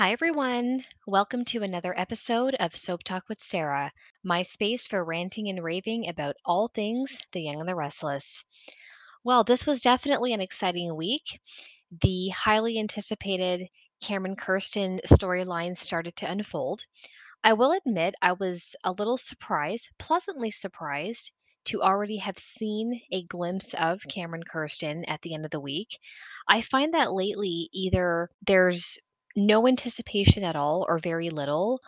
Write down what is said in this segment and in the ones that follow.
Hi, everyone. Welcome to another episode of Soap Talk with Sarah, my space for ranting and raving about all things The Young and the Restless. Well, this was definitely an exciting week. The highly anticipated Cameron Kirsten storyline started to unfold. I will admit I was a little surprised, pleasantly surprised, to already have seen a glimpse of Cameron Kirsten at the end of the week. I find that lately either there's no anticipation at all or very little,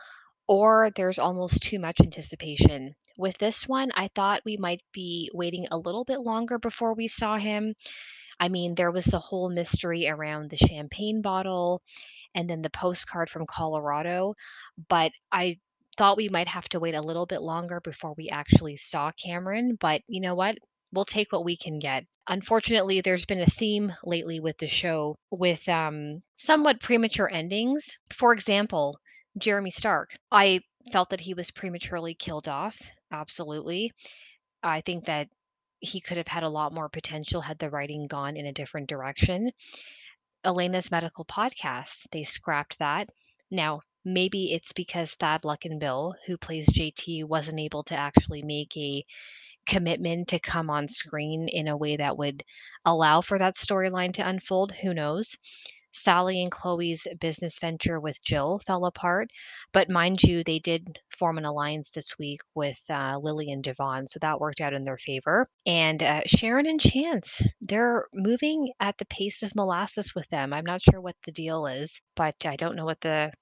or there's almost too much anticipation. With this one, I thought we might be waiting a little bit longer before we saw him. I mean, there was the whole mystery around the champagne bottle and then the postcard from Colorado, but I thought we might have to wait a little bit longer before we actually saw Cameron, but you know what? We'll take what we can get. Unfortunately, there's been a theme lately with the show with um, somewhat premature endings. For example, Jeremy Stark. I felt that he was prematurely killed off. Absolutely. I think that he could have had a lot more potential had the writing gone in a different direction. Elena's medical podcast, they scrapped that. Now, maybe it's because Thad Luckinbill, who plays JT, wasn't able to actually make a commitment to come on screen in a way that would allow for that storyline to unfold. Who knows? Sally and Chloe's business venture with Jill fell apart. But mind you, they did form an alliance this week with uh, Lily and Devon, so that worked out in their favor. And uh, Sharon and Chance, they're moving at the pace of molasses with them. I'm not sure what the deal is, but I don't know what the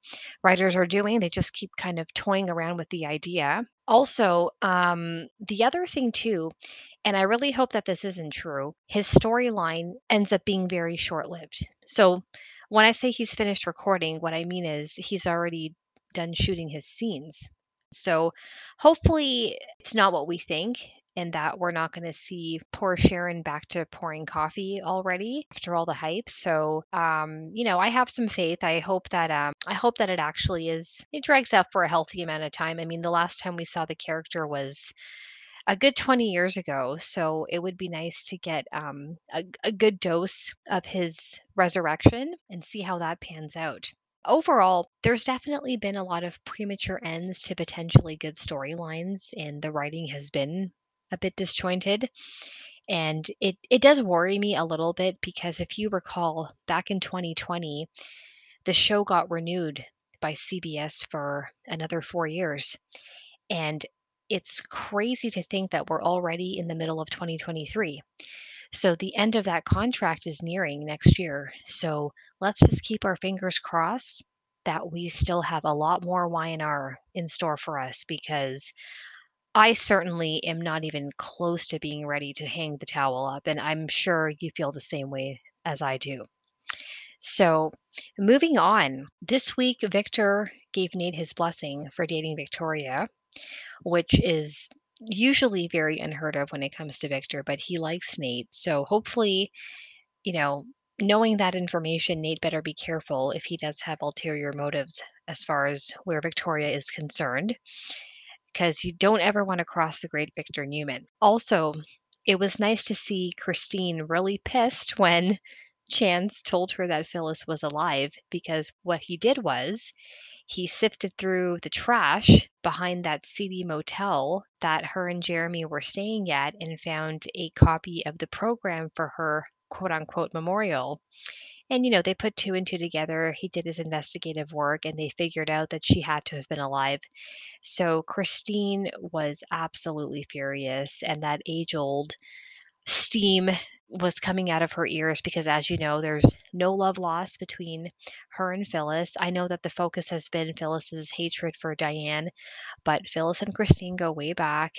writers are doing. They just keep kind of toying around with the idea. Also, um, the other thing too, and I really hope that this isn't true, his storyline ends up being very short lived. So when I say he's finished recording, what I mean is he's already done shooting his scenes. So hopefully it's not what we think and that we're not going to see poor Sharon back to pouring coffee already after all the hype. So, um, you know, I have some faith. I hope that um, I hope that it actually is. It drags out for a healthy amount of time. I mean, the last time we saw the character was a good 20 years ago. So it would be nice to get um, a, a good dose of his resurrection and see how that pans out. Overall, there's definitely been a lot of premature ends to potentially good storylines, and the writing has been a bit disjointed. And it, it does worry me a little bit because if you recall, back in 2020, the show got renewed by CBS for another four years. And it's crazy to think that we're already in the middle of 2023. So the end of that contract is nearing next year. So let's just keep our fingers crossed that we still have a lot more Y&R in store for us because I certainly am not even close to being ready to hang the towel up. And I'm sure you feel the same way as I do. So, moving on, this week, Victor gave Nate his blessing for dating Victoria, which is usually very unheard of when it comes to Victor, but he likes Nate. So, hopefully, you know, knowing that information, Nate better be careful if he does have ulterior motives as far as where Victoria is concerned, because you don't ever want to cross the great Victor Newman. Also, it was nice to see Christine really pissed when Chance told her that Phyllis was alive because what he did was he sifted through the trash behind that seedy motel that her and Jeremy were staying at and found a copy of the program for her quote unquote memorial. And, you know, they put two and two together. He did his investigative work and they figured out that she had to have been alive. So Christine was absolutely furious. And that age old steam was coming out of her ears because, as you know, there's no love lost between her and Phyllis. I know that the focus has been Phyllis's hatred for Diane, but Phyllis and Christine go way back.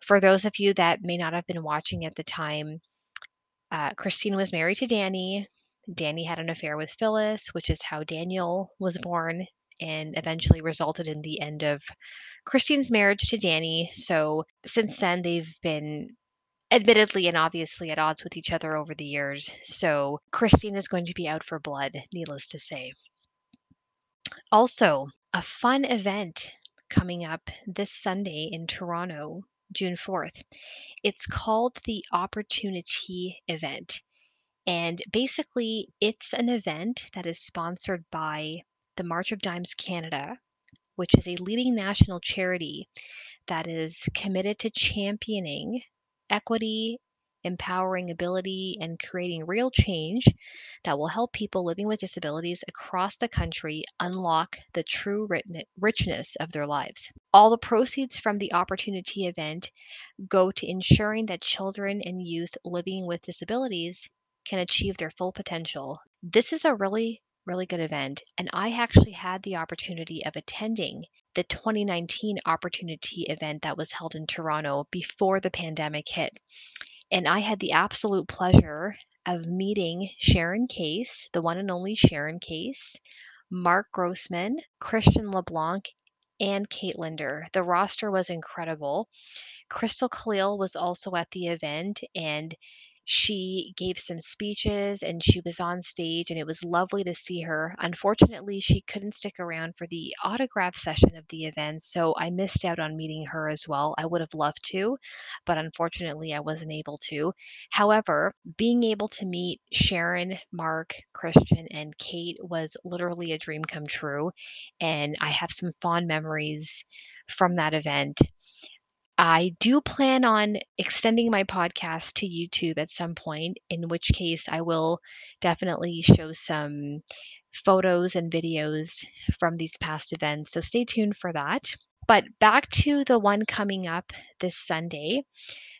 For those of you that may not have been watching at the time, uh, Christine was married to Danny. Danny had an affair with Phyllis, which is how Daniel was born and eventually resulted in the end of Christine's marriage to Danny. So since then, they've been admittedly and obviously at odds with each other over the years. So Christine is going to be out for blood, needless to say. Also, a fun event coming up this Sunday in Toronto, June 4th. It's called the Opportunitea Event. And basically, it's an event that is sponsored by the March of Dimes Canada, which is a leading national charity that is committed to championing equity, empowering ability, and creating real change that will help people living with disabilities across the country unlock the true richness of their lives. All the proceeds from the Opportunitea event go to ensuring that children and youth living with disabilities can achieve their full potential. This is a really really good event. And I actually had the opportunity of attending the 2019 Opportunitea event that was held in Toronto before the pandemic hit. And I had the absolute pleasure of meeting Sharon Case, the one and only Sharon Case, Mark Grossman, Christian LeBlanc, and Kate Linder. The roster was incredible. Christel Khalil was also at the event, and she gave some speeches and she was on stage and it was lovely to see her. Unfortunately, she couldn't stick around for the autograph session of the event, so I missed out on meeting her as well. I would have loved to, but unfortunately, I wasn't able to. However, being able to meet Sharon, Mark, Christian, and Kate was literally a dream come true, and I have some fond memories from that event. I do plan on extending my podcast to YouTube at some point, in which case I will definitely show some photos and videos from these past events. So stay tuned for that. But back to the one coming up this Sunday.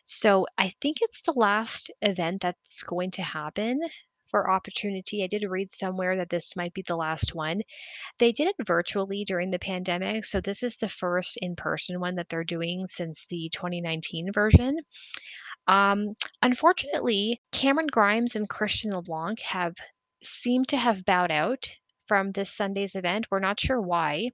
So I think it's the last event that's going to happen for Opportunitea. I did read somewhere that this might be the last one. They did it virtually during the pandemic, so this is the first in person one that they're doing since the 2019 version. Um, unfortunately, Camryn Grimes and Christian LeBlanc have seemed to have bowed out from this Sunday's event. We're not sure why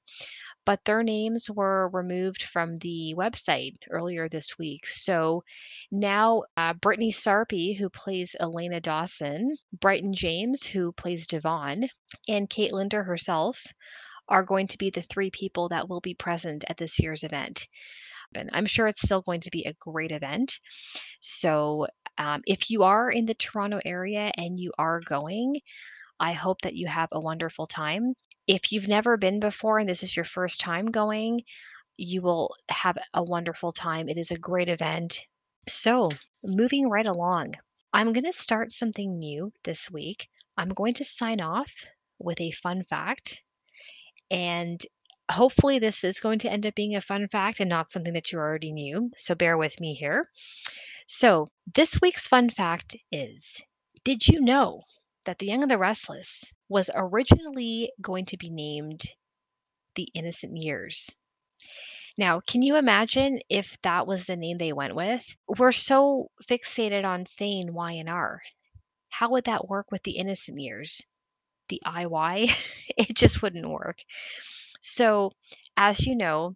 but their names were removed from the website earlier this week. So now uh, Brytni Sarpy, who plays Elena Dawson, Bryton James, who plays Devon, and Kate Linder herself are going to be the three people that will be present at this year's event. And I'm sure it's still going to be a great event. So um, if you are in the Toronto area and you are going, I hope that you have a wonderful time. If you've never been before and this is your first time going, you will have a wonderful time. It is a great event. So, moving right along, I'm going to start something new this week. I'm going to sign off with a fun fact. And hopefully, this is going to end up being a fun fact and not something that you already knew. So, bear with me here. So, this week's fun fact is Did you know that The Young and the Restless was originally going to be named The Innocent Years. Now, can you imagine if that was the name they went with? We're so fixated on saying Y and R. How would that work with the innocent years? The IY? it just wouldn't work. So, as you know,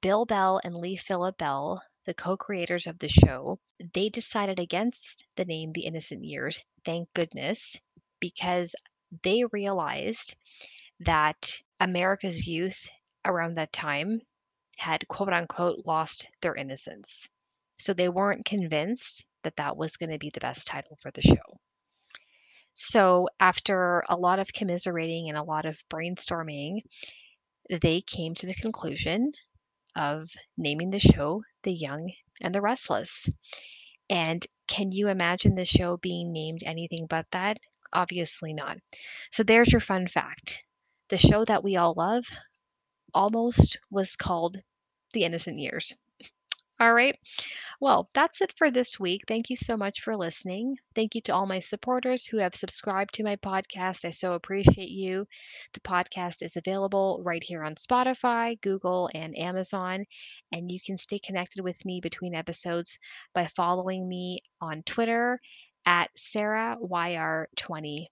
Bill Bell and Lee Phillip Bell, the co creators of the show, they decided against the name The Innocent Years, thank goodness, because they realized that America's youth around that time had quote unquote lost their innocence. So they weren't convinced that that was going to be the best title for the show. So after a lot of commiserating and a lot of brainstorming, they came to the conclusion of naming the show The Young and the Restless. And can you imagine the show being named anything but that? Obviously not. So there's your fun fact. The show that we all love almost was called The Innocent Years. All right. Well, that's it for this week. Thank you so much for listening. Thank you to all my supporters who have subscribed to my podcast. I so appreciate you. The podcast is available right here on Spotify, Google, and Amazon. And you can stay connected with me between episodes by following me on Twitter at SarahYR20.